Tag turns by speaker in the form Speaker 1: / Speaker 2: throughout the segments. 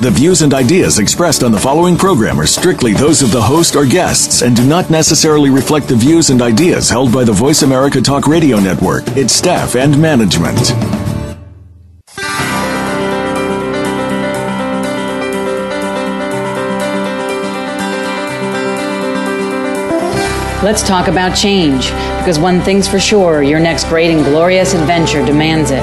Speaker 1: The views and ideas expressed on the following program are strictly those of the host or guests and do not necessarily reflect the views and ideas held by the Voice America Talk Radio Network, its staff, and management.
Speaker 2: Let's talk about change, because one thing's for sure your next great and glorious adventure demands it.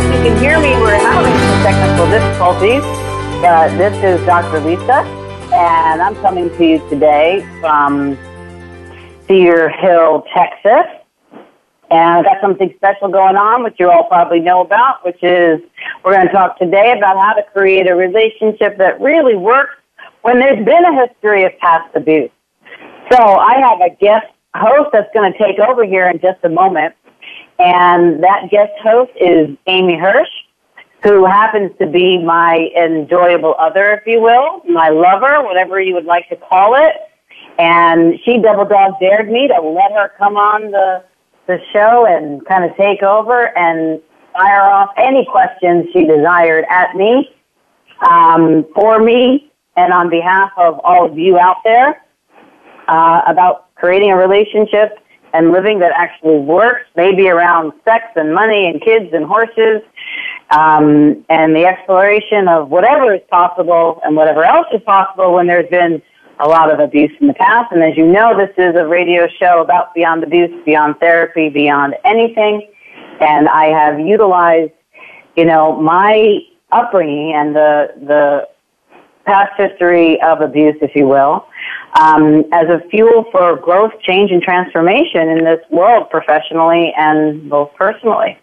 Speaker 3: Hope you can hear me. We're having some technical difficulties. Uh, this is Dr. Lisa, and I'm coming to you today from Cedar Hill, Texas. And I've got something special going on, which you all probably know about, which is we're going to talk today about how to create a relationship that really works when there's been a history of past abuse. So I have a guest host that's going to take over here in just a moment. And that guest host is Amy Hirsch, who happens to be my enjoyable other, if you will, my lover, whatever you would like to call it. And she double dog dared me to let her come on the, the show and kind of take over and fire off any questions she desired at me, um, for me, and on behalf of all of you out there, uh, about creating a relationship and living that actually works, maybe around sex and money and kids and horses, um, and the exploration of whatever is possible and whatever else is possible when there's been a lot of abuse in the past. And as you know, this is a radio show about beyond abuse, beyond therapy, beyond anything. And I have utilized, you know, my upbringing and the the past history of abuse, if you will, um, as a fuel for growth, change, and transformation in this world professionally and both personally.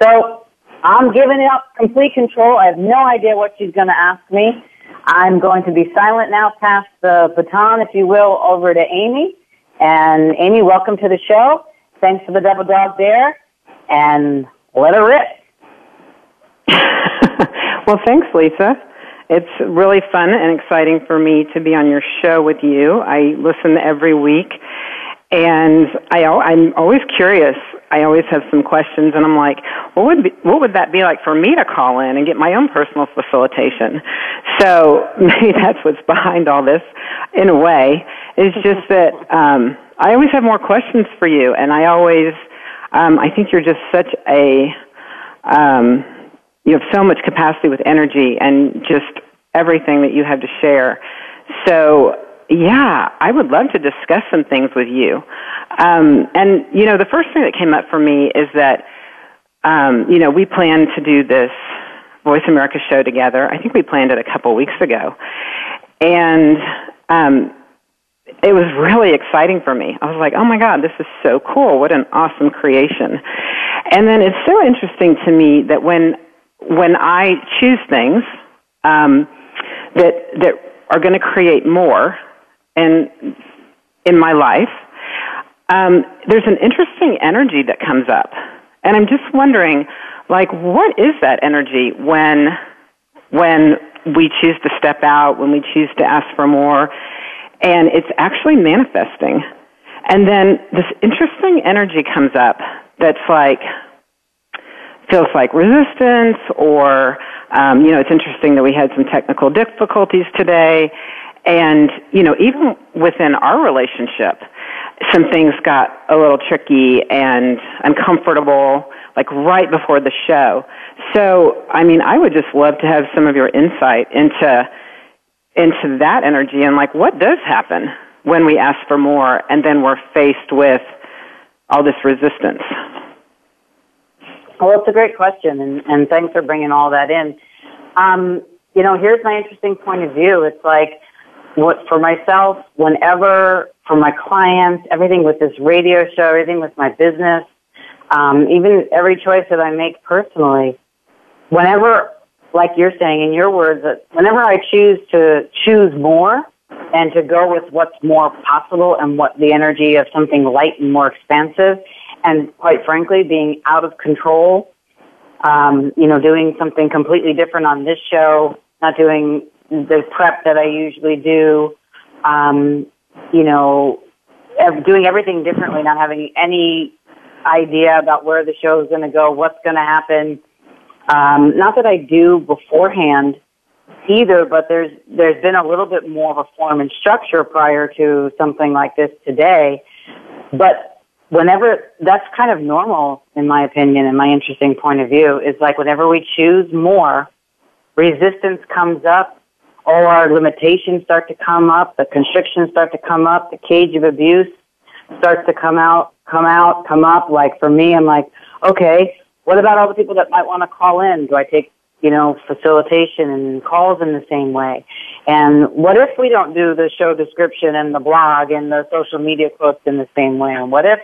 Speaker 3: So I'm giving up complete control. I have no idea what she's going to ask me. I'm going to be silent now, pass the baton, if you will, over to Amy. And Amy, welcome to the show. Thanks for the double dog there. And let her rip.
Speaker 4: well, thanks, Lisa. It's really fun and exciting for me to be on your show with you. I listen every week, and I, I'm always curious. I always have some questions, and I'm like, what would be, what would that be like for me to call in and get my own personal facilitation? So maybe that's what's behind all this, in a way. It's just that um, I always have more questions for you, and I always, um, I think you're just such a um, you have so much capacity with energy and just everything that you have to share. So, yeah, I would love to discuss some things with you. Um, and, you know, the first thing that came up for me is that, um, you know, we planned to do this Voice America show together. I think we planned it a couple weeks ago. And um, it was really exciting for me. I was like, oh my God, this is so cool. What an awesome creation. And then it's so interesting to me that when when I choose things um, that that are going to create more and in my life, um, there's an interesting energy that comes up, and I'm just wondering, like, what is that energy when when we choose to step out, when we choose to ask for more, and it's actually manifesting, and then this interesting energy comes up that's like feels like resistance or um, you know it's interesting that we had some technical difficulties today and you know even within our relationship some things got a little tricky and uncomfortable like right before the show so i mean i would just love to have some of your insight into into that energy and like what does happen when we ask for more and then we're faced with all this resistance?
Speaker 3: Well, it's a great question, and, and thanks for bringing all that in. Um, you know, here's my interesting point of view. It's like, what for myself, whenever for my clients, everything with this radio show, everything with my business, um, even every choice that I make personally, whenever, like you're saying in your words, that whenever I choose to choose more and to go with what's more possible and what the energy of something light and more expansive, and quite frankly, being out of control, um, you know, doing something completely different on this show, not doing the prep that I usually do, um, you know, doing everything differently, not having any idea about where the show is going to go, what's going to happen. Um, not that I do beforehand either, but there's there's been a little bit more of a form and structure prior to something like this today. But whenever that's kind of normal, in my opinion, and my interesting point of view, is like whenever we choose more, resistance comes up, all our limitations start to come up, the constrictions start to come up, the cage of abuse starts to come out, come out, come up. Like for me, I'm like, okay, what about all the people that might want to call in? Do I take, you know, facilitation and calls in the same way? And what if we don't do the show description and the blog and the social media quotes in the same way? And what if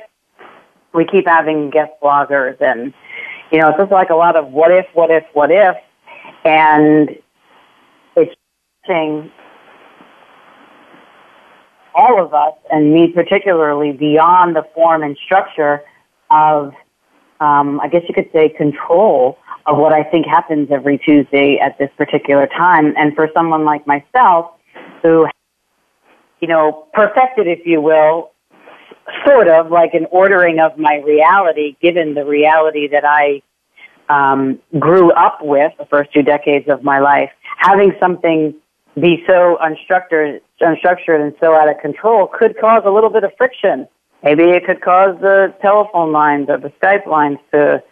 Speaker 3: we keep having guest bloggers and, you know, it's just like a lot of what if, what if, what if. And it's all of us, and me particularly, beyond the form and structure of, um, I guess you could say, control of what I think happens every Tuesday at this particular time. And for someone like myself, who, you know, perfected, if you will, sort of like an ordering of my reality, given the reality that I um, grew up with the first two decades of my life, having something be so unstructured, unstructured and so out of control could cause a little bit of friction. Maybe it could cause the telephone lines or the Skype lines to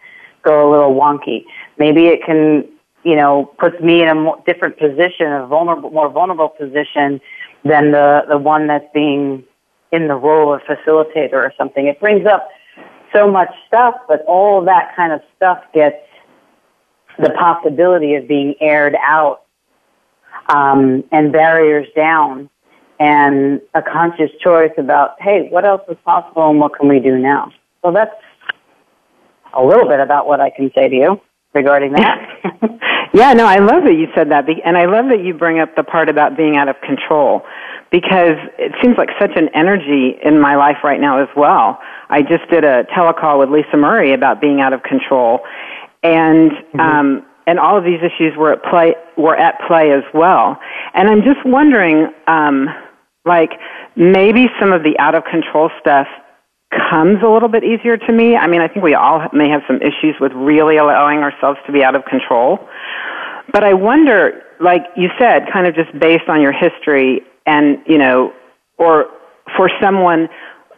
Speaker 3: go a little wonky. Maybe it can, you know, puts me in a more different position, a vulnerable, more vulnerable position than the the one that's being in the role of facilitator or something. It brings up so much stuff, but all that kind of stuff gets the possibility of being aired out um, and barriers down and a conscious choice about, hey, what else is possible and what can we do now? So that's a little bit about what I can say to you regarding that.
Speaker 4: yeah, no, I love that you said that, and I love that you bring up the part about being out of control because it seems like such an energy in my life right now as well. I just did a telecall with Lisa Murray about being out of control, and mm-hmm. um, and all of these issues were at play were at play as well. And I'm just wondering, um, like maybe some of the out of control stuff comes a little bit easier to me. I mean, I think we all may have some issues with really allowing ourselves to be out of control. But I wonder, like you said, kind of just based on your history and, you know, or for someone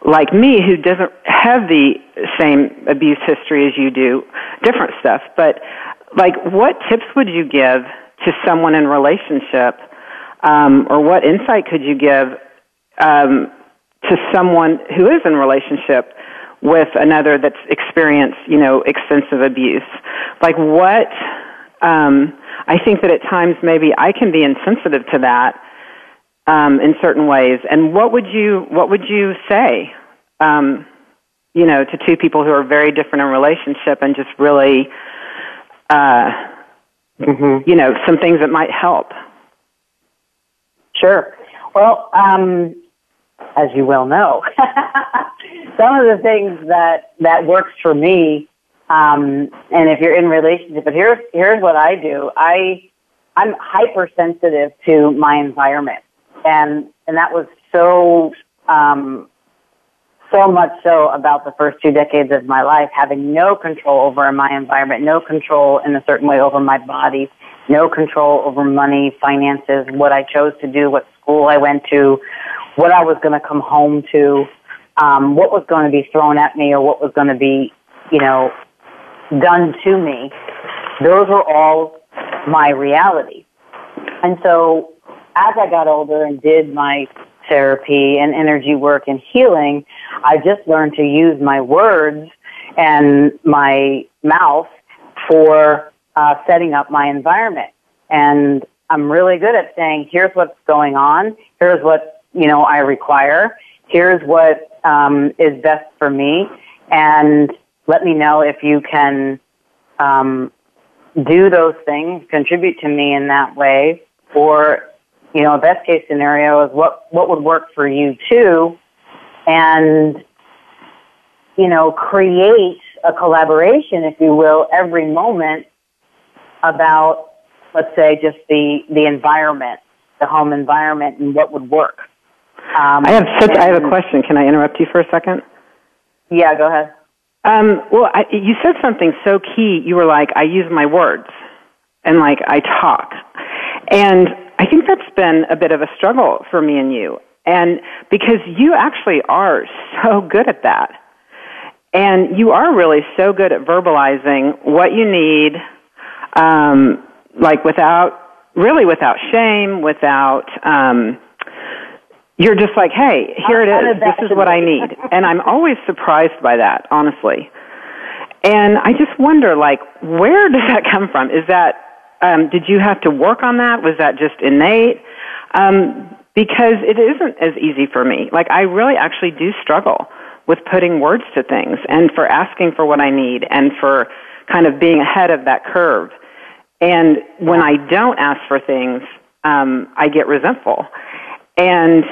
Speaker 4: like me who doesn't have the same abuse history as you do, different stuff, but like what tips would you give to someone in relationship um, or what insight could you give um, to someone who is in relationship with another that's experienced you know extensive abuse? Like what um, i think that at times maybe i can be insensitive to that um, in certain ways and what would you what would you say um, you know to two people who are very different in relationship and just really uh, mm-hmm. you know, some things that might help.
Speaker 3: Sure. Well, um, as you well know, some of the things that that works for me, um, and if you're in relationship, but here's here's what I do. I I'm hypersensitive to my environment, and and that was so um, so much so about the first two decades of my life, having no control over my environment, no control in a certain way over my body, no control over money, finances, what I chose to do, what school I went to, what I was going to come home to, um, what was going to be thrown at me or what was going to be, you know, done to me. Those were all my reality. And so as I got older and did my therapy and energy work and healing, I just learned to use my words and my mouth for uh, setting up my environment. And I'm really good at saying, here's what's going on. Here's what, you know, I require. Here's what um, is best for me. And let me know if you can um, do those things, contribute to me in that way, or you know, best case scenario is what what would work for you too, and you know, create a collaboration, if you will, every moment about, let's say, just the the environment, the home environment, and what would work.
Speaker 4: Um, I have such. I have a question. Can I interrupt you for a second?
Speaker 3: Yeah, go ahead.
Speaker 4: Um, well, I, you said something so key. You were like, I use my words and like I talk. And I think that's been a bit of a struggle for me and you. And because you actually are so good at that. And you are really so good at verbalizing what you need, um, like without, really without shame, without, um, you're just like, hey, here it is. This is what I need. and I'm always surprised by that, honestly. And I just wonder, like, where does that come from? Is that, um, did you have to work on that? Was that just innate? Um, because it isn't as easy for me. Like, I really actually do struggle with putting words to things and for asking for what I need and for kind of being ahead of that curve. And when I don't ask for things, um, I get resentful and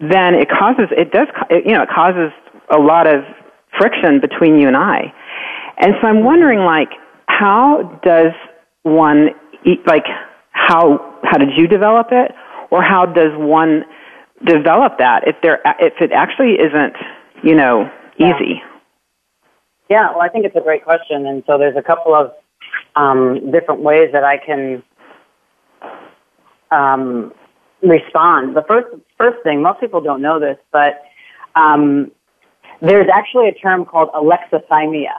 Speaker 4: then it causes it does you know it causes a lot of friction between you and I. And so I'm wondering like how does one like how how did you develop it or how does one develop that if there if it actually isn't you know easy
Speaker 3: yeah. yeah well i think it's a great question and so there's a couple of um, different ways that i can um, respond. The first first thing, most people don't know this, but um, there's actually a term called alexithymia.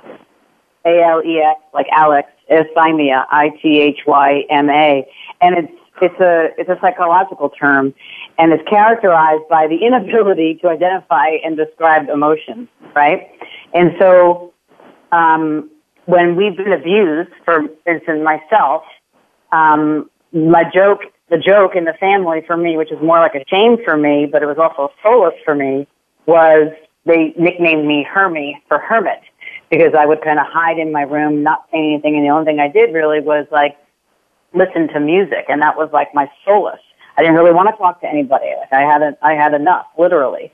Speaker 3: A L E X, like Alex, Isthymia, I T H Y M A, and it's it's a it's a psychological term, and it's characterized by the inability to identify and describe emotions, right? And so, um, when we've been abused, for instance, myself, um, my joke the joke in the family for me, which is more like a shame for me, but it was also a solace for me, was they nicknamed me Hermie for hermit because I would kind of hide in my room, not say anything, and the only thing I did really was like listen to music, and that was like my solace. I didn't really want to talk to anybody. Like I had a, I had enough, literally,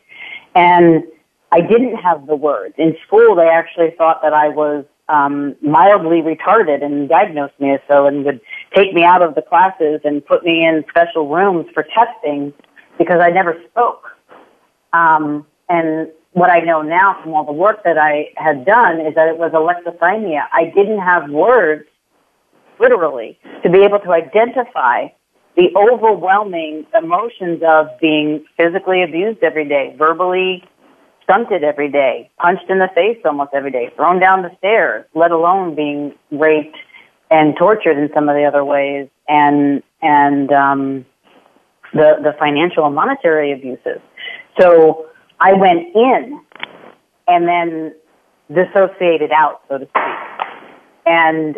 Speaker 3: and I didn't have the words. In school, they actually thought that I was um, mildly retarded and diagnosed me as so and would take me out of the classes and put me in special rooms for testing because I never spoke. Um, and what I know now from all the work that I had done is that it was alexithymia. I didn't have words, literally, to be able to identify the overwhelming emotions of being physically abused every day, verbally stunted every day, punched in the face almost every day, thrown down the stairs, let alone being raped and tortured in some of the other ways, and and um, the the financial and monetary abuses. So I went in and then dissociated out, so to speak. And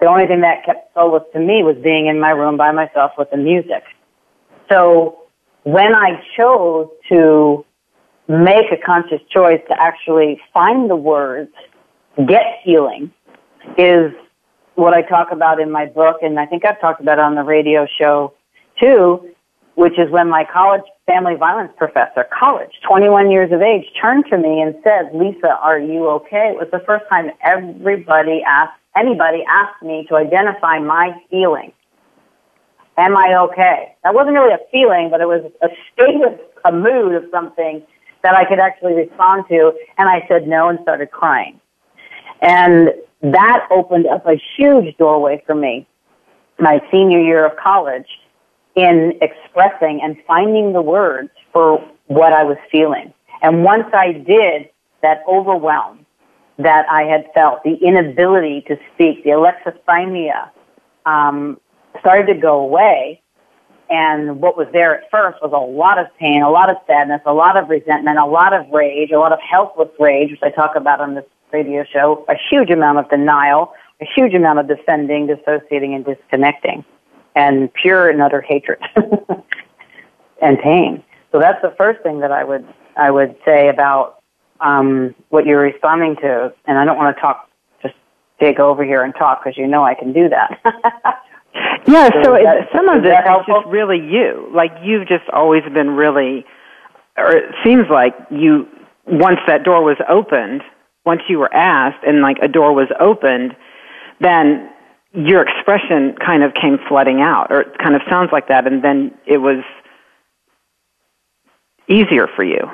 Speaker 3: the only thing that kept solace to me was being in my room by myself with the music. So when I chose to make a conscious choice to actually find the words, get healing, is what I talk about in my book, and I think I've talked about it on the radio show too, which is when my college family violence professor, college, 21 years of age, turned to me and said, Lisa, are you okay? It was the first time everybody asked, anybody asked me to identify my feeling. Am I okay? That wasn't really a feeling, but it was a state of, a mood of something that I could actually respond to. And I said no and started crying. And that opened up a huge doorway for me my senior year of college in expressing and finding the words for what I was feeling. And once I did, that overwhelm that I had felt, the inability to speak, the alexithymia, um, started to go away. and what was there at first was a lot of pain, a lot of sadness, a lot of resentment, a lot of rage, a lot of helpless rage, which I talk about on this radio show, a huge amount of denial, a huge amount of defending, dissociating, and disconnecting, and pure and utter hatred and pain. So that's the first thing that I would I would say about um, what you're responding to. And I don't want to talk, just take over here and talk because you know I can do that.
Speaker 4: Yeah, so, so that, some of this is just really you. Like you've just always been really, or it seems like you, once that door was opened, once you were asked and like a door was opened, then your expression kind of came flooding out, or it kind of sounds like that, and then it was easier for you.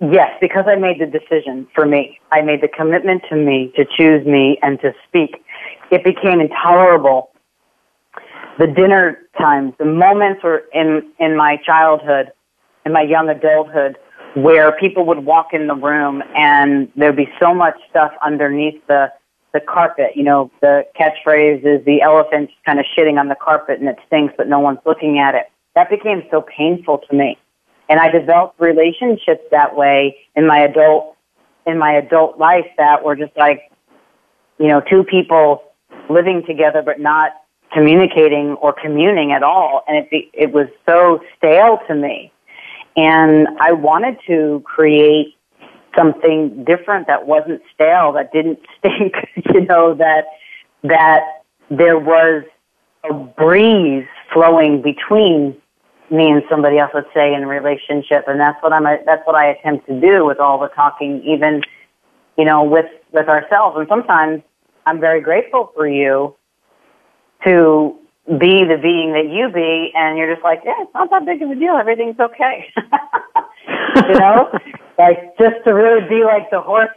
Speaker 3: Yes, because I made the decision for me. I made the commitment to me to choose me and to speak it became intolerable. The dinner times, the moments were in, in my childhood, in my young adulthood, where people would walk in the room and there'd be so much stuff underneath the, the carpet. You know, the catchphrase is the elephant's kind of shitting on the carpet and it stinks, but no one's looking at it. That became so painful to me. And I developed relationships that way in my adult, in my adult life that were just like, you know, two people living together but not communicating or communing at all. And it, be, it was so stale to me. And I wanted to create something different that wasn't stale, that didn't stink, you know, that, that there was a breeze flowing between me and somebody else, let's say, in a relationship. And that's what I'm, that's what I attempt to do with all the talking, even, you know, with, with ourselves. And sometimes I'm very grateful for you to be the being that you be, and you're just like, yeah, it's not that big of a deal. Everything's okay. you know, like just to really be like the horse,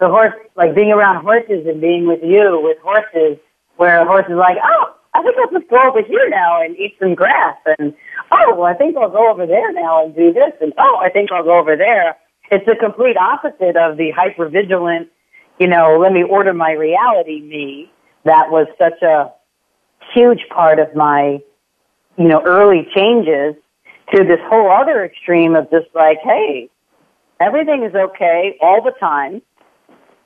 Speaker 3: the horse, like being around horses and being with you with horses, where a horse is like, oh, I think I'll just go over here now and eat some grass, and oh, well, I think I'll go over there now and do this, and oh, I think I'll go over there. It's the complete opposite of the hyper vigilant you know, let me order my reality me. That was such a huge part of my, you know, early changes to this whole other extreme of just like, hey, everything is okay all the time.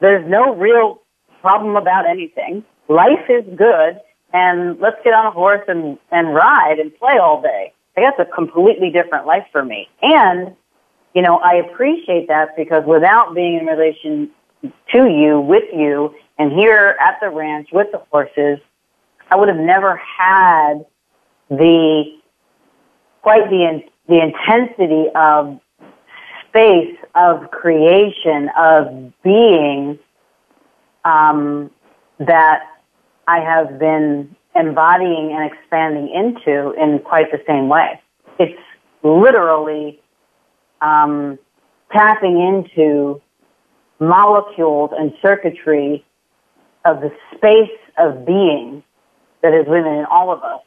Speaker 3: There's no real problem about anything. Life is good and let's get on a horse and, and ride and play all day. That's a completely different life for me. And, you know, I appreciate that because without being in relation to you, with you, and here at the ranch with the horses, I would have never had the quite the the intensity of space of creation of being um, that I have been embodying and expanding into in quite the same way. It's literally um, tapping into molecules and circuitry of the space of being that is within all of us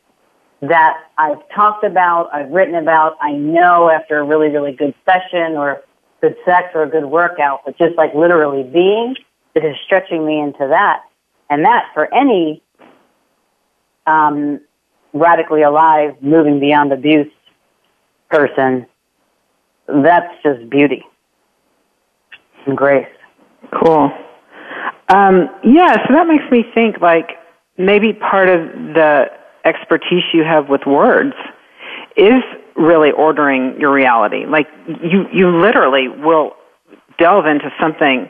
Speaker 3: that I've talked about, I've written about, I know after a really, really good session or good sex or a good workout, but just like literally being, it is stretching me into that. And that for any um, radically alive, moving beyond abuse person, that's just beauty and grace.
Speaker 4: Cool. Um, yeah, so that makes me think like maybe part of the expertise you have with words is really ordering your reality. Like you, you literally will delve into something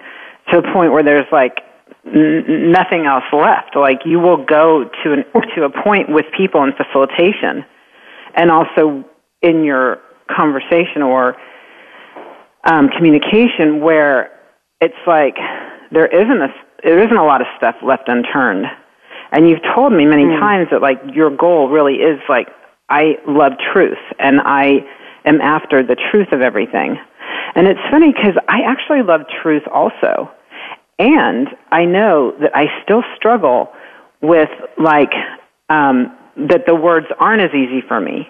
Speaker 4: to the point where there's like n- nothing else left. Like you will go to an, to a point with people in facilitation, and also in your conversation or um, communication where it's like there isn't a there isn't a lot of stuff left unturned. And you've told me many mm. times that like your goal really is like I love truth and I am after the truth of everything. And it's funny because I actually love truth also. And I know that I still struggle with like um, that the words aren't as easy for me.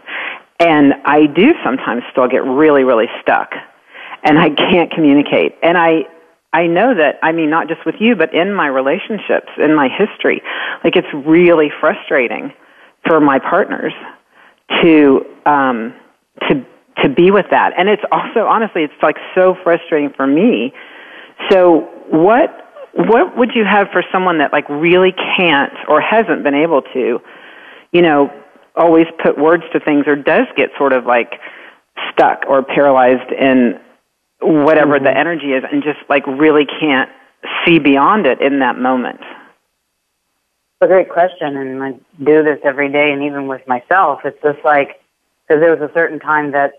Speaker 4: And I do sometimes still get really, really stuck. And I can't communicate. And I I know that, I mean, not just with you, but in my relationships, in my history, like it's really frustrating for my partners to um, to to be with that. And it's also honestly, it's like so frustrating for me. So what what would you have for someone that like really can't or hasn't been able to, you know, always put words to things or does get sort of like stuck or paralyzed in whatever mm-hmm. the energy is and just like really can't see beyond it in that moment?
Speaker 3: A great question, and I do this every day, and even with myself, it's just like because there was a certain time that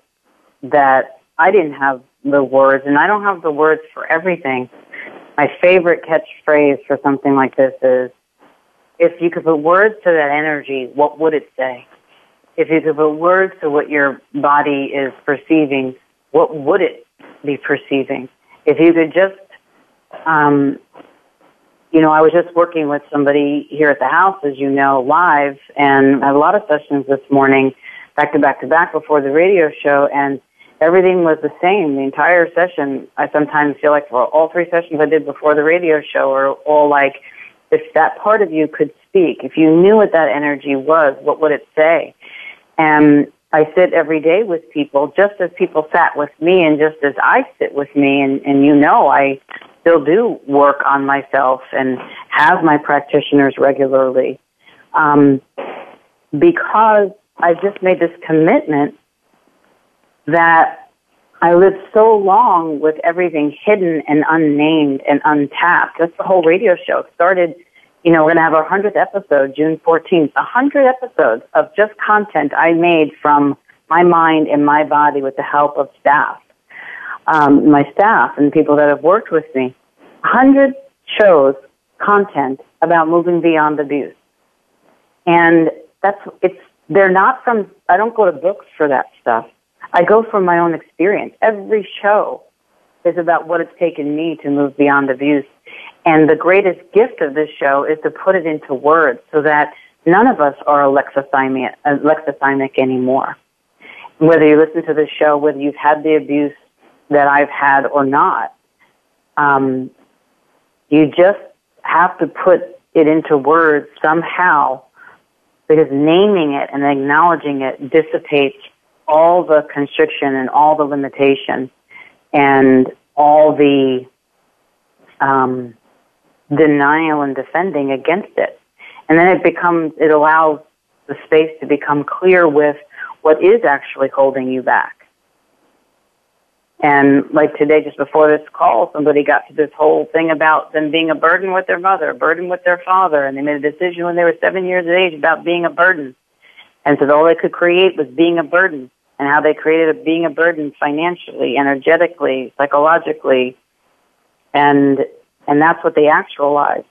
Speaker 3: that I didn't have the words, and I don't have the words for everything. My favorite catchphrase for something like this is, "If you could put words to that energy, what would it say? If you could put words to what your body is perceiving, what would it be perceiving? If you could just um, you know, I was just working with somebody here at the house, as you know, live, and I had a lot of sessions this morning, back to back to back before the radio show, and everything was the same. The entire session, I sometimes feel like all three sessions I did before the radio show are all like, if that part of you could speak, if you knew what that energy was, what would it say? And I sit every day with people, just as people sat with me, and just as I sit with me, and, and you know, I still do work on myself and have my practitioners regularly um, because I've just made this commitment that I lived so long with everything hidden and unnamed and untapped. That's the whole radio show. Started, you know, we're going to have our 100th episode, June 14th. 100 episodes of just content I made from my mind and my body with the help of staff um, my staff and people that have worked with me. 100 shows, content about moving beyond abuse. And that's, it's, they're not from, I don't go to books for that stuff. I go from my own experience. Every show is about what it's taken me to move beyond abuse. And the greatest gift of this show is to put it into words so that none of us are alexithymic, alexithymic anymore. Whether you listen to the show, whether you've had the abuse that I've had or not. Um, you just have to put it into words somehow because naming it and acknowledging it dissipates all the constriction and all the limitation and all the um, denial and defending against it. And then it becomes, it allows the space to become clear with what is actually holding you back. And like today, just before this call, somebody got to this whole thing about them being a burden with their mother, a burden with their father, and they made a decision when they were seven years of age about being a burden. And so all they could create was being a burden, and how they created a, being a burden financially, energetically, psychologically, and and that's what they actualized.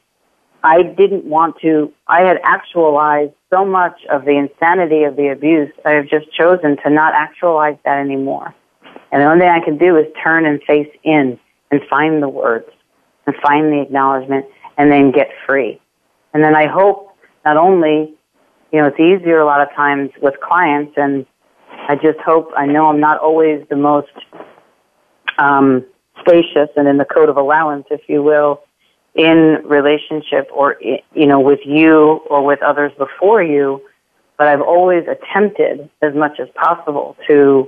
Speaker 3: I didn't want to. I had actualized so much of the insanity of the abuse. I have just chosen to not actualize that anymore. And the only thing I can do is turn and face in and find the words and find the acknowledgement and then get free. And then I hope not only, you know, it's easier a lot of times with clients and I just hope, I know I'm not always the most um, spacious and in the code of allowance, if you will, in relationship or, you know, with you or with others before you, but I've always attempted as much as possible to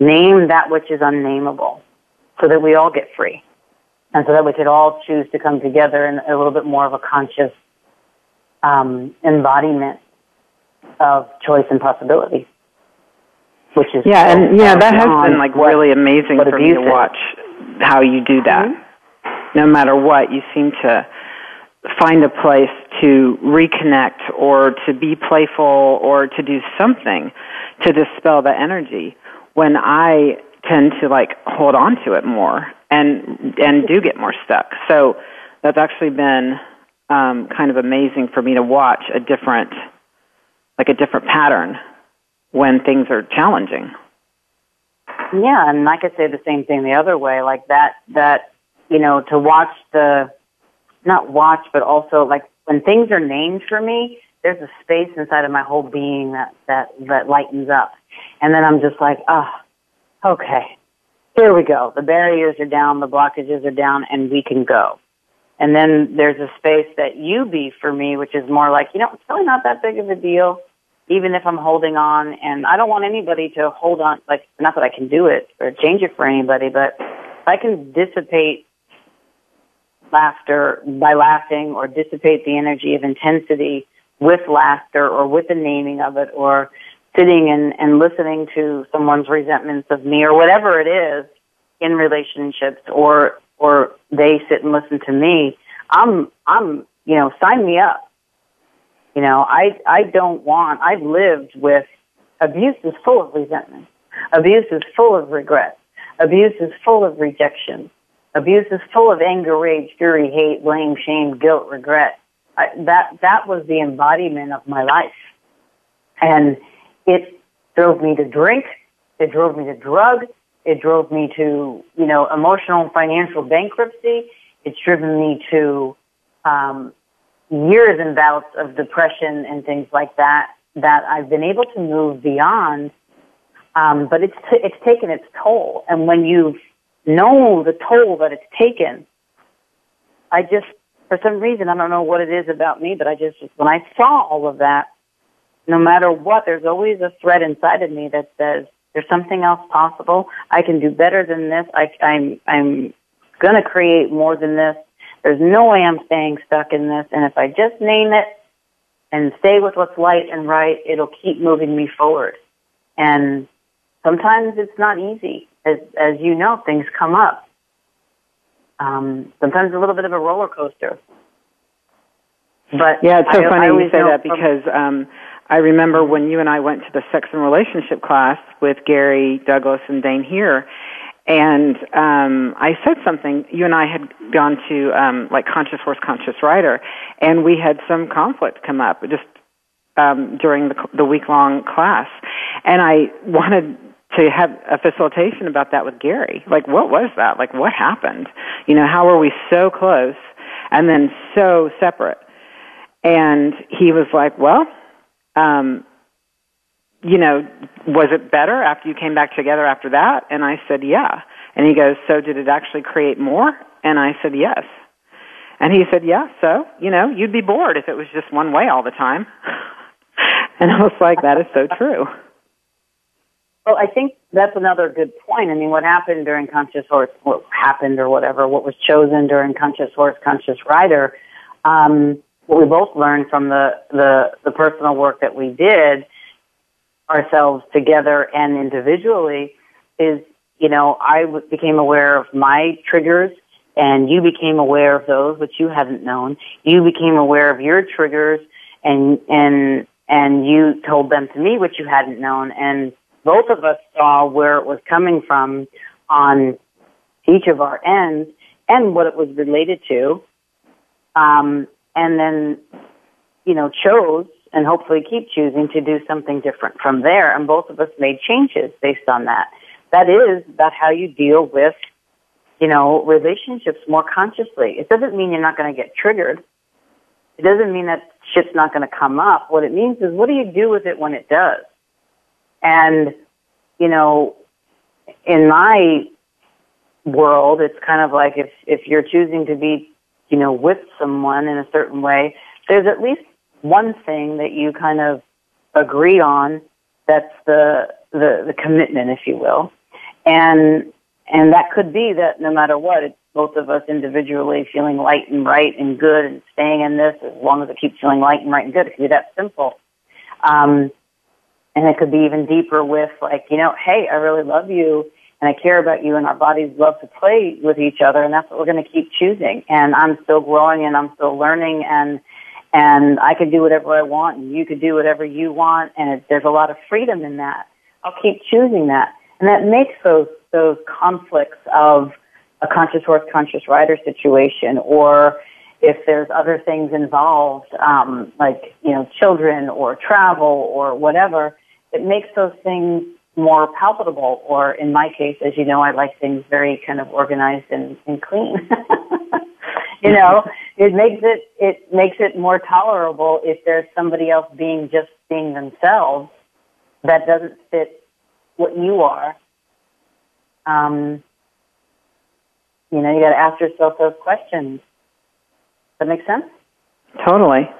Speaker 3: Name that which is unnameable so that we all get free and so that we could all choose to come together in a little bit more of a conscious um, embodiment of choice and possibility. Which is
Speaker 4: yeah, and yeah, that has been like really amazing for me to watch how you do that. Mm-hmm. No matter what, you seem to find a place to reconnect or to be playful or to do something to dispel the energy when I tend to like hold on to it more and and do get more stuck. So that's actually been um, kind of amazing for me to watch a different like a different pattern when things are challenging.
Speaker 3: Yeah, and I could say the same thing the other way, like that that you know to watch the not watch, but also like when things are named for me, there's a space inside of my whole being that that that lightens up and then I'm just like, oh, okay, here we go. The barriers are down, the blockages are down, and we can go. And then there's a space that you be for me, which is more like, you know, it's really not that big of a deal, even if I'm holding on. And I don't want anybody to hold on, like, not that I can do it or change it for anybody, but I can dissipate laughter by laughing or dissipate the energy of intensity with laughter or with the naming of it or sitting and, and listening to someone's resentments of me or whatever it is in relationships or or they sit and listen to me, I'm I'm you know, sign me up. You know, I I don't want I've lived with abuse is full of resentment. Abuse is full of regret. Abuse is full of rejection. Abuse is full of anger, rage, fury, hate, blame, shame, guilt, regret. I, that that was the embodiment of my life, and it drove me to drink. It drove me to drug. It drove me to, you know, emotional and financial bankruptcy. It's driven me to um, years and bouts of depression and things like that that I've been able to move beyond. Um, but it's t- it's taken its toll, and when you know the toll that it's taken, I just for some reason I don't know what it is about me, but I just when I saw all of that, no matter what, there's always a thread inside of me that says there's something else possible. I can do better than this. I, I'm, I'm going to create more than this. There's no way I'm staying stuck in this. And if I just name it and stay with what's light and right, it'll keep moving me forward. And sometimes it's not easy. As, as you know, things come up. Um, sometimes a little bit of a roller coaster. But
Speaker 4: yeah, it's so
Speaker 3: I,
Speaker 4: funny
Speaker 3: I
Speaker 4: you say that because um, I remember when you and I went to the sex and relationship class with Gary Douglas and Dain Heer, and um, I said something. You and I had gone to um, like Conscious Horse, Conscious Rider, and we had some conflict come up just um, during the, the week long class, and I wanted to have a facilitation about that with Gary. Like, what was that? Like, what happened? You know, how were we so close and then so separate? And he was like, well, um, you know, was it better after you came back together after that? And I said, yeah. And he goes, so did it actually create more? And I said, yes. And he said, yeah, so, you know, you'd be bored if it was just one way all the time. and I was like, that is so true.
Speaker 3: Well, I think that's another good point. I mean, what happened during Conscious Horse, what happened or whatever, what was chosen during Conscious Horse, Conscious Rider, um, what we both learned from the, the, the personal work that we did ourselves together and individually is, you know, I became aware of my triggers and you became aware of those which you hadn't known. You became aware of your triggers and, and, and you told them to me which you hadn't known and both of us saw where it was coming from on each of our ends and what it was related to. Um, and then, you know, chose and hopefully keep choosing to do something different from there. And both of us made changes based on that. That is about how you deal with, you know, relationships more consciously. It doesn't mean you're not going to get triggered. It doesn't mean that shit's not going to come up. What it means is what do you do with it when it does? And, you know, in my world, it's kind of like if, if you're choosing to be you know, with someone in a certain way, there's at least one thing that you kind of agree on that's the, the, the commitment, if you will. And, and that could be that no matter what, it's both of us individually feeling light and right and good and staying in this as long as it keeps feeling light and right and good. It could be that simple. Um, and it could be even deeper with like, you know, hey, I really love you and I care about you and our bodies love to play with each other and that's what we're going to keep choosing. And I'm still growing and I'm still learning and, and I can do whatever I want and you can do whatever you want and it, there's a lot of freedom in that. I'll keep choosing that. And that makes those, those conflicts of a conscious horse, conscious rider situation or if there's other things involved, um, like, you know, children or travel or whatever, it makes those things more palpable, or in my case, as you know, I like things very kind of organized and, and clean. you know, it makes it it makes it more tolerable if there's somebody else being just being themselves that doesn't fit what you are. Um, you know, you got to ask yourself those questions. that make sense?
Speaker 4: Totally.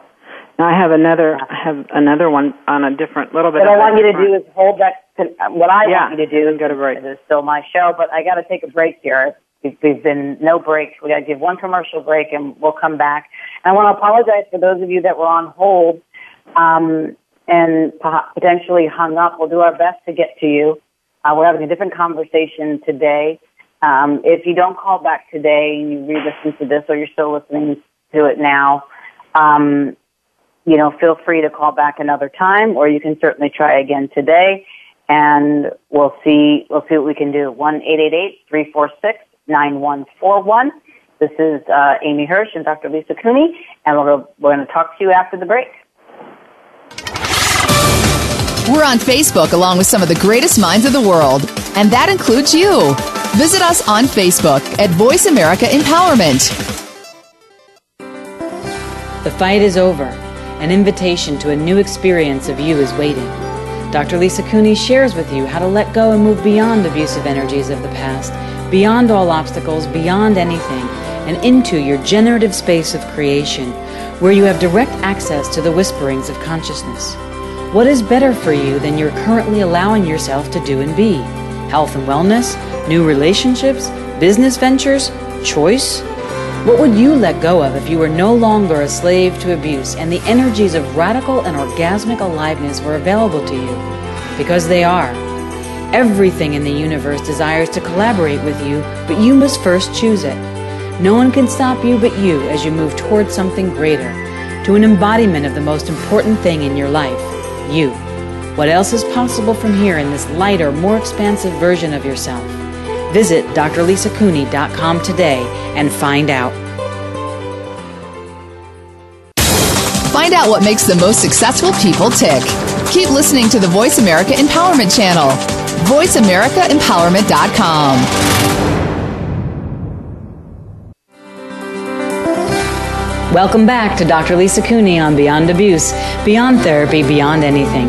Speaker 4: Now I have another. I have another one on a different little bit.
Speaker 3: What I want you to do is hold that. What I
Speaker 4: Yeah,
Speaker 3: want you to do is
Speaker 4: go to break.
Speaker 3: It is still my show, but I got to take a break here. We've, we've been no breaks. We got to give one commercial break, and we'll come back. And I want to apologize for those of you that were on hold um, and potentially hung up. We'll do our best to get to you. Uh, we're having a different conversation today. Um, if you don't call back today and you re-listen to this, or you're still listening to it now, um, you know, feel free to call back another time, or you can certainly try again today, and we'll see. We'll see what we can do. One eight eight eight three four six nine one four one. This is uh, Amy Hirsch and Dr. Lisa Cooney, and we're gonna, we're going to talk to you after the break.
Speaker 5: We're on Facebook along with some of the greatest minds of the world, and that includes you. Visit us on Facebook at Voice America Empowerment.
Speaker 2: The fight is over. An invitation to a new experience of you is waiting. Dr. Lisa Cooney shares with you how to let go and move beyond abusive energies of the past, beyond all obstacles, beyond anything, and into your generative space of creation, where you have direct access to the whisperings of consciousness. What is better for you than you're currently allowing yourself to do and be? Health and wellness, new relationships, business ventures, choice? What would you let go of if you were no longer a slave to abuse and the energies of radical and orgasmic aliveness were available to you? Because they are. Everything in the universe desires to collaborate with you, but you must first choose it. No one can stop you but you as you move towards something greater, to an embodiment of the most important thing in your life you. What else is possible from here in this lighter, more expansive version of yourself? Visit drlisacooney.com today and find out.
Speaker 5: Find out what makes the most successful people tick. Keep listening to the Voice America Empowerment Channel. VoiceAmericaEmpowerment.com.
Speaker 2: Welcome back to Dr. Lisa Cooney on Beyond Abuse, Beyond Therapy, Beyond Anything.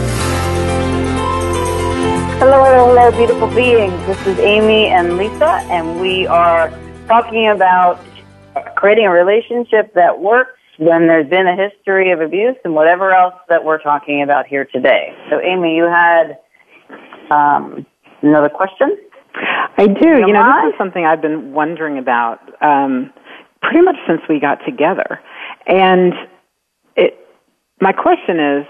Speaker 3: Hello, hello, beautiful beings. This is Amy and Lisa, and we are talking about creating a relationship that works when there's been a history of abuse and whatever else that we're talking about here today. So, Amy, you had um, another question?
Speaker 4: I do. You know,
Speaker 3: mind?
Speaker 4: this is something I've been wondering about um, pretty much since we got together. And it, my question is,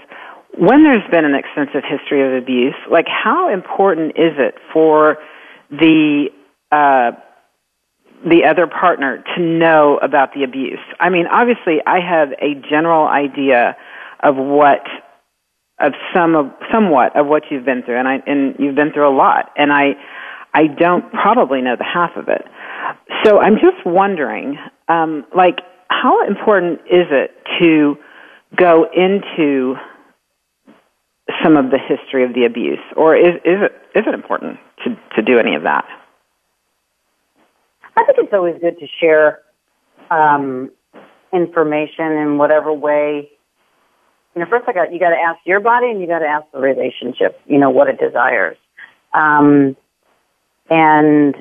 Speaker 4: when there's been an extensive history of abuse, like how important is it for the uh, the other partner to know about the abuse? I mean, obviously, I have a general idea of what of some of somewhat of what you've been through, and I and you've been through a lot, and I I don't probably know the half of it. So I'm just wondering, um, like, how important is it to go into some of the history of the abuse, or is is it is it important to to do any of that?
Speaker 3: I think it's always good to share um, information in whatever way. You know, first I got you got to ask your body, and you got to ask the relationship. You know what it desires, um, and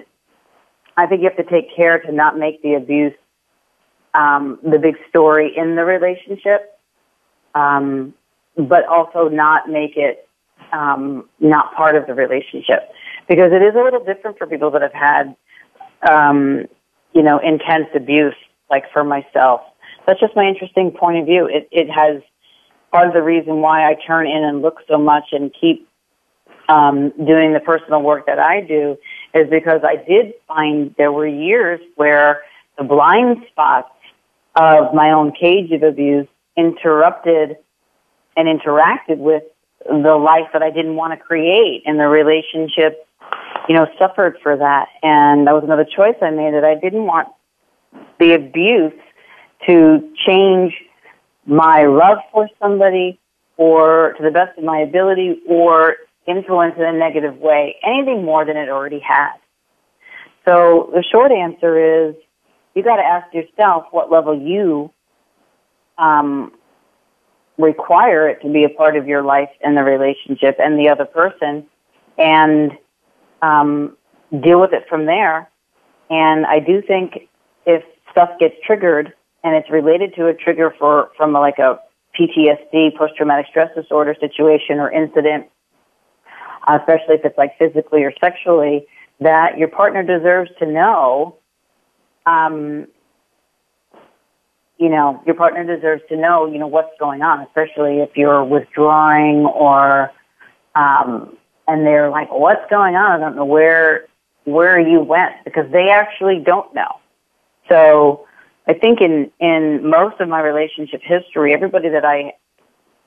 Speaker 3: I think you have to take care to not make the abuse um, the big story in the relationship, um, but also not make it um, not part of the relationship because it is a little different for people that have had um, you know, intense abuse, like for myself. That's just my interesting point of view. It, it has part of the reason why I turn in and look so much and keep um, doing the personal work that I do is because I did find there were years where the blind spots of my own cage of abuse interrupted and interacted with the life that I didn't want to create and the relationship you know, suffered for that. And that was another choice I made that I didn't want the abuse to change my love for somebody or to the best of my ability or influence in a negative way anything more than it already has. So the short answer is you got to ask yourself what level you um, require it to be a part of your life and the relationship and the other person, and um, deal with it from there. And I do think if stuff gets triggered and it's related to a trigger for from like a PTSD, post traumatic stress disorder situation or incident, especially if it's like physically or sexually, that your partner deserves to know um, you know, your partner deserves to know, you know, what's going on, especially if you're withdrawing or, um, and they're like, what's going on? I don't know where, where you went because they actually don't know. So I think in, in most of my relationship history, everybody that I,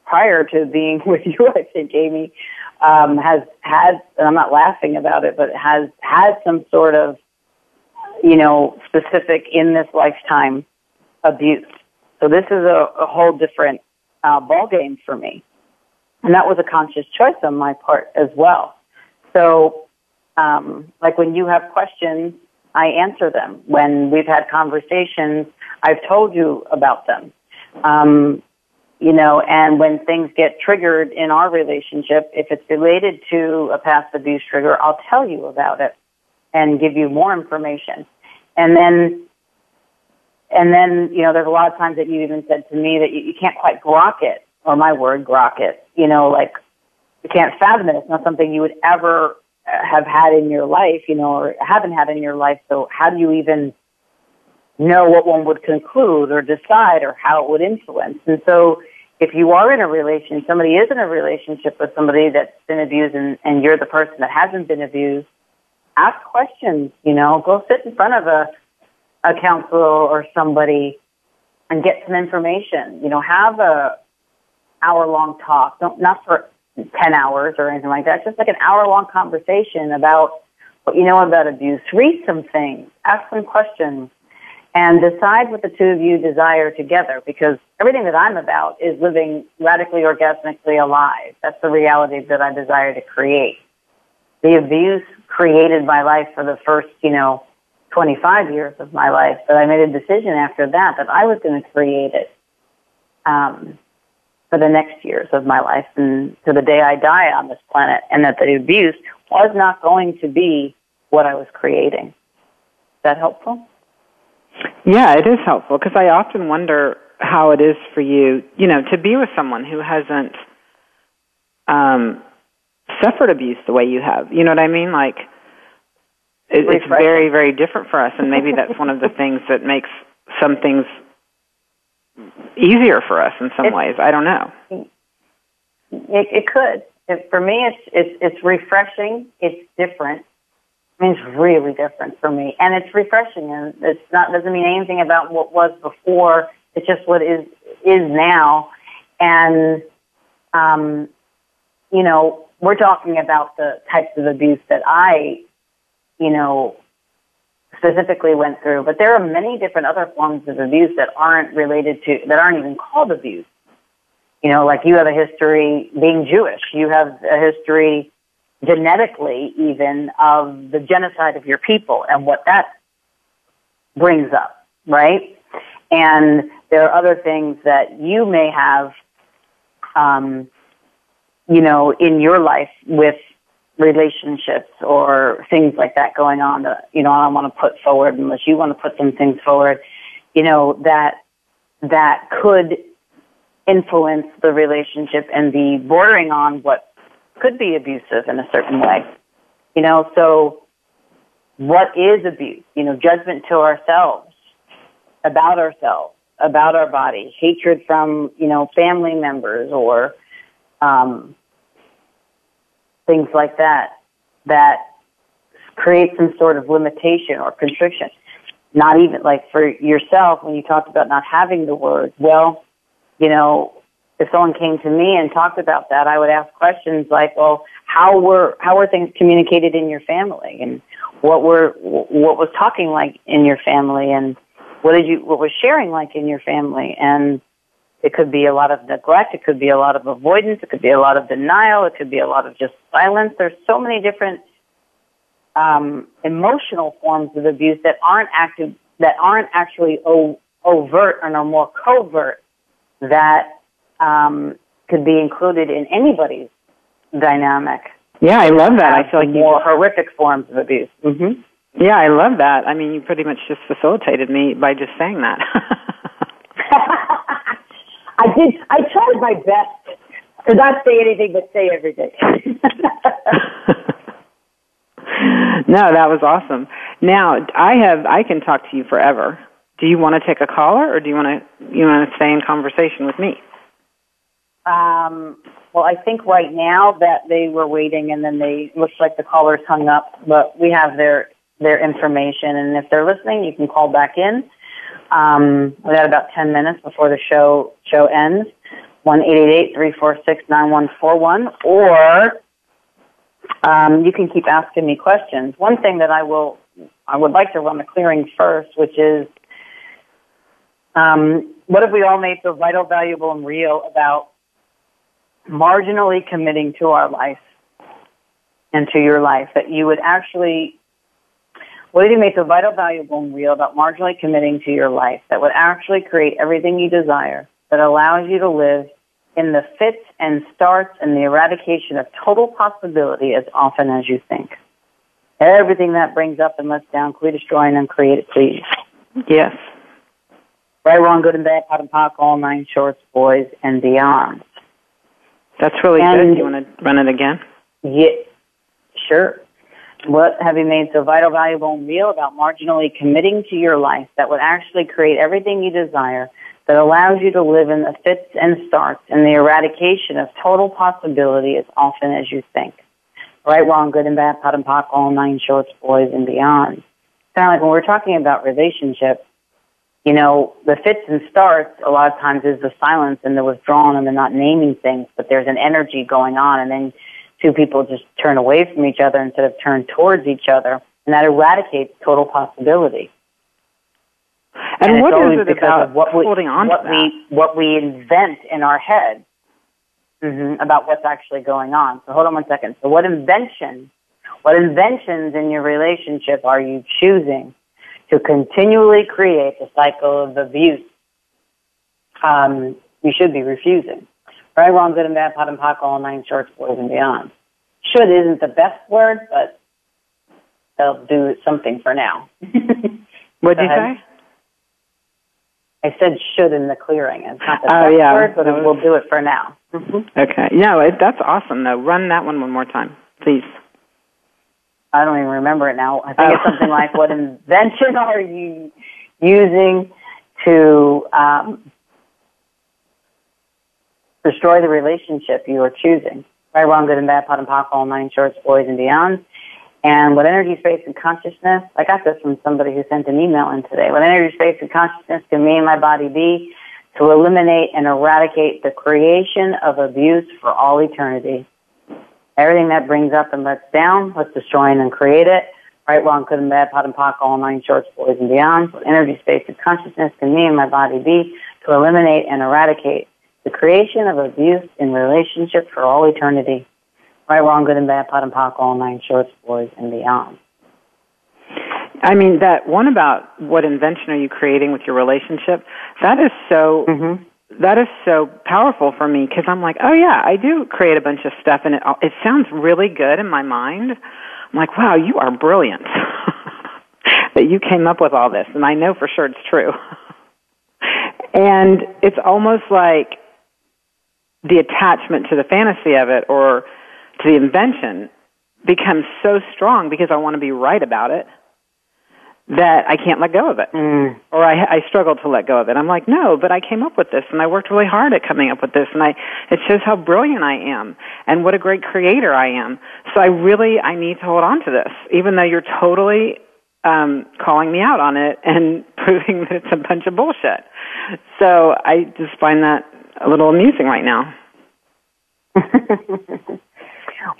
Speaker 3: prior to being with you, I think, Amy, um, has had, and I'm not laughing about it, but has had some sort of, you know, specific in this lifetime abuse. So this is a, a whole different uh, ball game for me, and that was a conscious choice on my part as well. So, um, like when you have questions, I answer them. When we've had conversations, I've told you about them. Um, you know, and when things get triggered in our relationship, if it's related to a past abuse trigger, I'll tell you about it and give you more information. And then and then, you know, there's a lot of times that you even said to me that you, you can't quite grok it, or my word, grok it. You know, like you can't fathom it. It's not something you would ever uh, have had in your life, you know, or haven't had in your life. So how do you even know what one would conclude or decide or how it would influence? And so if you are in a relation, somebody is in a relationship with somebody that's been abused and, and you're the person that hasn't been abused, ask questions, you know, go sit in front of a a counselor or somebody and get some information. You know, have a hour long talk. Don't not for ten hours or anything like that. Just like an hour long conversation about what you know about abuse. Read some things. Ask some questions. And decide what the two of you desire together because everything that I'm about is living radically orgasmically alive. That's the reality that I desire to create. The abuse created my life for the first, you know, 25 years of my life, but I made a decision after that that I was going to create it um, for the next years of my life and to the day I die on this planet, and that the abuse was not going to be what I was creating. Is that helpful?
Speaker 4: Yeah, it is helpful because I often wonder how it is for you, you know, to be with someone who hasn't um, suffered abuse the way you have. You know what I mean? Like, it, it's very very different for us and maybe that's one of the things that makes some things easier for us in some it's, ways. I don't know.
Speaker 3: It, it could. It, for me it's it's it's refreshing. It's different. I mean, it's really different for me, and it's refreshing, and it's not doesn't mean anything about what was before. It's just what is is now, and um, you know, we're talking about the types of abuse that I you know, specifically went through. But there are many different other forms of abuse that aren't related to, that aren't even called abuse. You know, like you have a history being Jewish. You have a history genetically even of the genocide of your people and what that brings up, right? And there are other things that you may have, um, you know, in your life with relationships or things like that going on that you know I want to put forward unless you want to put some things forward, you know that that could influence the relationship and be bordering on what could be abusive in a certain way. You know, so what is abuse? You know, judgment to ourselves, about ourselves, about our body, hatred from, you know, family members or um, things like that, that create some sort of limitation or constriction. Not even like for yourself, when you talked about not having the word. well, you know, if someone came to me and talked about that, I would ask questions like, well, how were, how were things communicated in your family? And what were, what was talking like in your family? And what did you, what was sharing like in your family? And It could be a lot of neglect. It could be a lot of avoidance. It could be a lot of denial. It could be a lot of just silence. There's so many different um, emotional forms of abuse that aren't active, that aren't actually o- overt and are more covert that um, could be included in anybody's dynamic.
Speaker 4: Yeah, I love that. I feel like
Speaker 3: more you... horrific forms of abuse. Mm-hmm.
Speaker 4: Yeah, I love that. I mean, you pretty much just facilitated me by just saying that.
Speaker 3: I did. I tried my best to not say anything but say everything.
Speaker 4: no, that was awesome. Now, I have. I can talk to you forever. Do you want to take a caller, or do you want to you want to stay in conversation with me?
Speaker 3: Um, well, I think right now that they were waiting, and then they looks like the callers hung up. But we have their their information, and if they're listening, you can call back in. Um, we got about ten minutes before the show show ends. One eight eight eight three four six nine one four one, or um, you can keep asking me questions. One thing that I will I would like to run the clearing first, which is um, what if we all made so vital, valuable, and real about marginally committing to our life and to your life, that you would actually, what you made so vital, valuable, and real about marginally committing to your life that would actually create everything you desire, that allows you to live in the fits and starts and the eradication of total possibility as often as you think. Everything that brings up and lets down, can we destroy and uncreate it, please?
Speaker 4: Yes.
Speaker 3: Right, wrong, good and bad, POD and POC, all nine shorts, boys, and beyond.
Speaker 4: That's really and, good. You want to run it again?
Speaker 3: Yeah, sure. What have you made so vital, valuable, and real about marginally committing to your life that would actually create everything you desire, that allows you to live in the fits and starts and the eradication of total possibility as often as you think? Right, wrong, good and bad, POD and POC, all nine shorts, boys, and beyond. Kind of like when we're talking about relationships, you know, the fits and starts a lot of times is the silence and the withdrawal and the not naming things, but there's an energy going on and then two people just turn away from each other instead of turn towards each other and that eradicates total possibility.
Speaker 4: And, and what is it about
Speaker 3: what we,
Speaker 4: holding on
Speaker 3: what
Speaker 4: to
Speaker 3: we, what we invent in our head mm-hmm, about what's actually going on. So hold on one second. So what invention, what inventions in your relationship are you choosing to continually create the cycle of abuse, um, you should be refusing. Right, wrong, good and bad, POD and POC, all nine shorts, boys and beyond. Should isn't the best word, but they'll do something for now.
Speaker 4: What'd you say?
Speaker 3: I said should in the clearing. It's not the
Speaker 4: oh,
Speaker 3: best
Speaker 4: yeah.
Speaker 3: word, but we'll do it for now.
Speaker 4: Mm-hmm. Okay. No, it, that's awesome, though. Run that one one more time, please.
Speaker 3: I don't even remember it now. I think oh. it's something like, what invention are you using to um, destroy the relationship you are choosing? Right, wrong, good and bad, POD and POC, all nine shorts, boys and beyond. And what energy, space, and consciousness, I got this from somebody who sent an email in today. What energy, space, and consciousness can me and my body be to eliminate and eradicate the creation of abuse for all eternity. Everything that brings up and lets down, let's destroy and create it. Right, wrong, good and bad, POD and POC, all nine shorts, boys and beyond. What energy, space, and consciousness can me and my body be to eliminate and eradicate the creation of abuse in relationship for all eternity. Right, wrong, good and bad, POD and POC, all nine shorts, boys and beyond.
Speaker 4: I mean, that one about what invention are you creating with your relationship, that is so
Speaker 3: mm-hmm
Speaker 4: that is so powerful for me because I'm like, oh yeah, I do create a bunch of stuff and it it sounds really good in my mind. I'm like, wow, you are brilliant that you came up with all this, and I know for sure it's true. and it's almost like the attachment to the fantasy of it or to the invention becomes so strong because I want to be right about it that I can't let go of it.
Speaker 3: Mm.
Speaker 4: Or I, I struggle to let go of it. I'm like, no, but I came up with this and I worked really hard at coming up with this and I, it shows how brilliant I am and what a great creator I am. So I really, I need to hold on to this, even though you're totally, um, calling me out on it and proving that it's a bunch of bullshit. So I just find that a little amusing right now.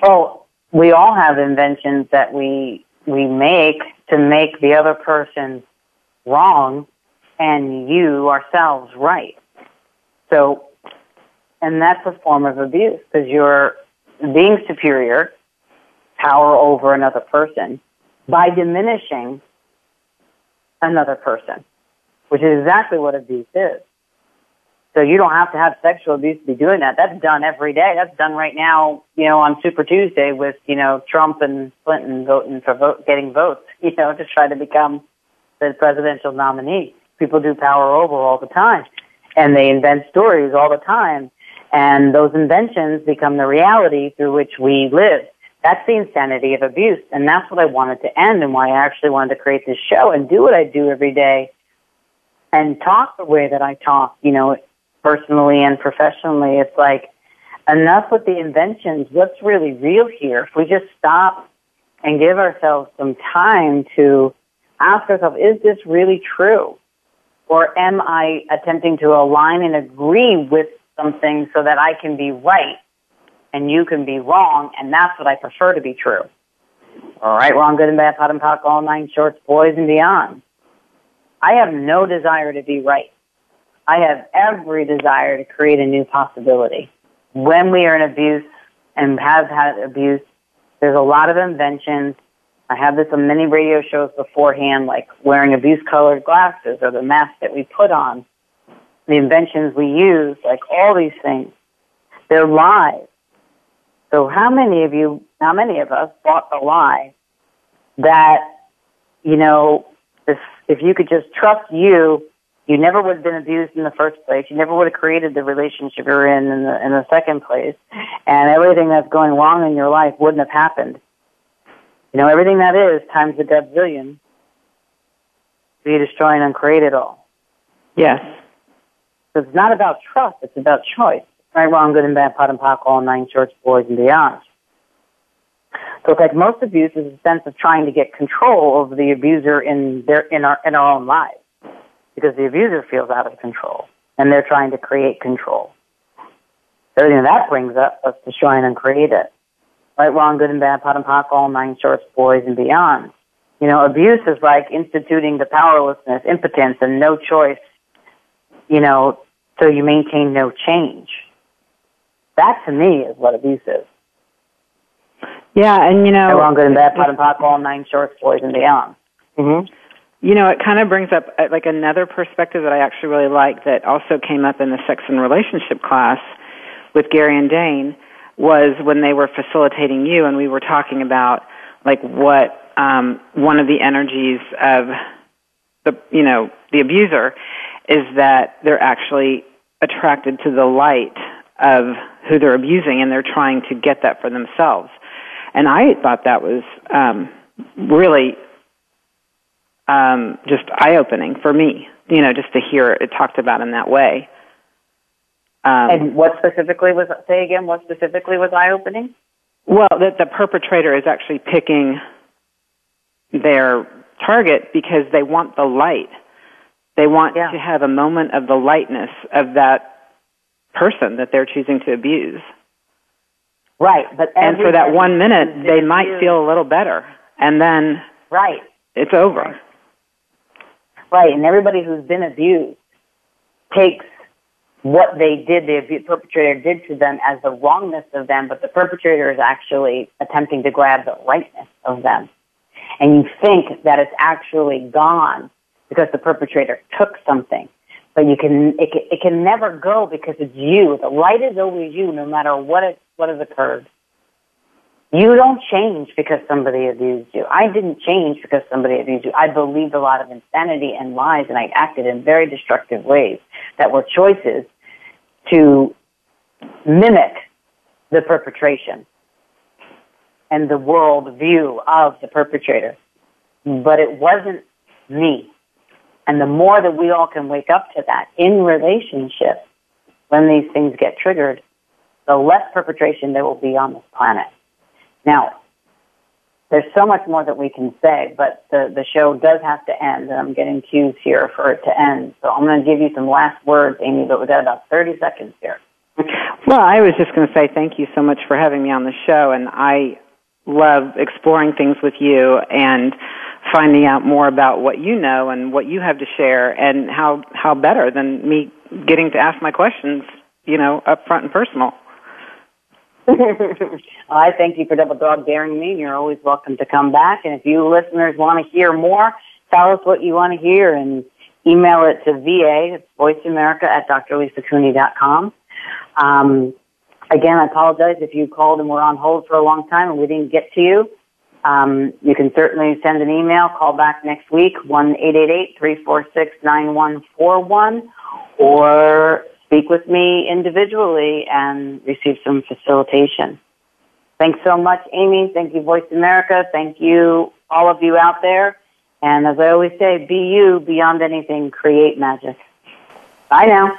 Speaker 3: well, we all have inventions that we we make to make the other person wrong and you ourselves right. So, and that's a form of abuse because you're being superior, power over another person by diminishing another person, which is exactly what abuse is. So you don't have to have sexual abuse to be doing that. That's done every day. That's done right now, you know, on Super Tuesday with, you know, Trump and Clinton voting for vote, getting votes, you know, to try to become the presidential nominee. People do power over all the time and they invent stories all the time. And those inventions become the reality through which we live. That's the insanity of abuse. And that's what I wanted to end and why I actually wanted to create this show and do what I do every day and talk the way that I talk, you know, personally and professionally. It's like enough with the inventions. What's really real here? If we just stop and give ourselves some time to ask ourselves, is this really true? Or am I attempting to align and agree with something so that I can be right and you can be wrong? And that's what I prefer to be true. All right, wrong, good and bad, POD and POC, all nine shorts, boys and beyond. I have no desire to be right. I have every desire to create a new possibility. When we are in abuse and have had abuse, there's a lot of inventions. I have this on many radio shows beforehand, like wearing abuse colored glasses or the mask that we put on, the inventions we use, like all these things. They're lies. So how many of you, how many of us bought the lie that, you know, if, if you could just trust you you never would have been abused in the first place. You never would have created the relationship you're in in the, in the second place. And everything that's going wrong in your life wouldn't have happened. You know, everything that is times godzillion to be destroy and uncreate it all.
Speaker 4: Yes.
Speaker 3: So it's not about trust, it's about choice. Right, wrong, good and bad, POD and POC, all nine shorts, boys and beyond. So it's like most abuse is a sense of trying to get control over the abuser in their in our in our own lives because the abuser feels out of control and they're trying to create control. Everything that brings up us to try and create it. Right, wrong, good and bad, POD and POC, all nine shorts, boys and beyond. You know, abuse is like instituting the powerlessness, impotence, and no choice, you know, so you maintain no change. That to me is what abuse is.
Speaker 4: Yeah, and you know,
Speaker 3: right, wrong, good and bad, POD and POC, all nine shorts, boys and beyond.
Speaker 4: Mm-hmm. You know, it kind of brings up uh, like another perspective that I actually really like that also came up in the sex and relationship class with Gary and Dain was when they were facilitating you and we were talking about like what um, one of the energies of the you know the abuser is that they're actually attracted to the light of who they're abusing and they're trying to get that for themselves. And i thought that was um, really um, just eye opening for me. You know, just to hear it talked about in that way.
Speaker 3: Um, and what specifically was say again? What specifically was eye opening?
Speaker 4: Well, that the perpetrator is actually picking their target because they want the light. They want yeah. to have a moment of the lightness of that person that they're choosing to abuse.
Speaker 3: Right, but
Speaker 4: and for that one minute, they might feel a little better, and then
Speaker 3: right,
Speaker 4: it's over.
Speaker 3: Right, and everybody who's been abused takes what they did, the perpetrator did to them as the wrongness of them, but the perpetrator is actually attempting to grab the rightness of them. And you think that it's actually gone because the perpetrator took something. But you can, it can, it can never go because it's you. The light is always you no matter what, it, what has occurred. You don't change because somebody abused you. I didn't change because somebody abused you. I believed a lot of insanity and lies and I acted in very destructive ways that were choices to mimic the perpetration and the world view of the perpetrator. But it wasn't me. And the more that we all can wake up to that in relationships when these things get triggered, the less perpetration there will be on this planet. Now, there's so much more that we can say, but the, the show does have to end, and I'm getting cues here for it to end. So I'm going to give you some last words, Amy, but we've got about 30 seconds here.
Speaker 4: Well, I was just going to say thank you so much for having me on the show, and I love exploring things with you and finding out more about what you know and what you have to share and how how better than me getting to ask my questions, you know, up front and personal.
Speaker 3: I thank you for double dog daring me. You're always welcome to come back. And if you listeners want to hear more, tell us what you want to hear and email it to VA, it's voiceamerica at drlisacooney.com. Um, again, I apologize if you called and were on hold for a long time and we didn't get to you. Um, you can certainly send an email, call back next week, 1-888-346-9141, or speak with me individually and receive some facilitation. Thanks so much, Amy. Thank you, Voice America. Thank you, all of you out there. And as I always say, be you beyond anything, create magic. Bye now.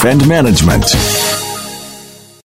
Speaker 1: and management.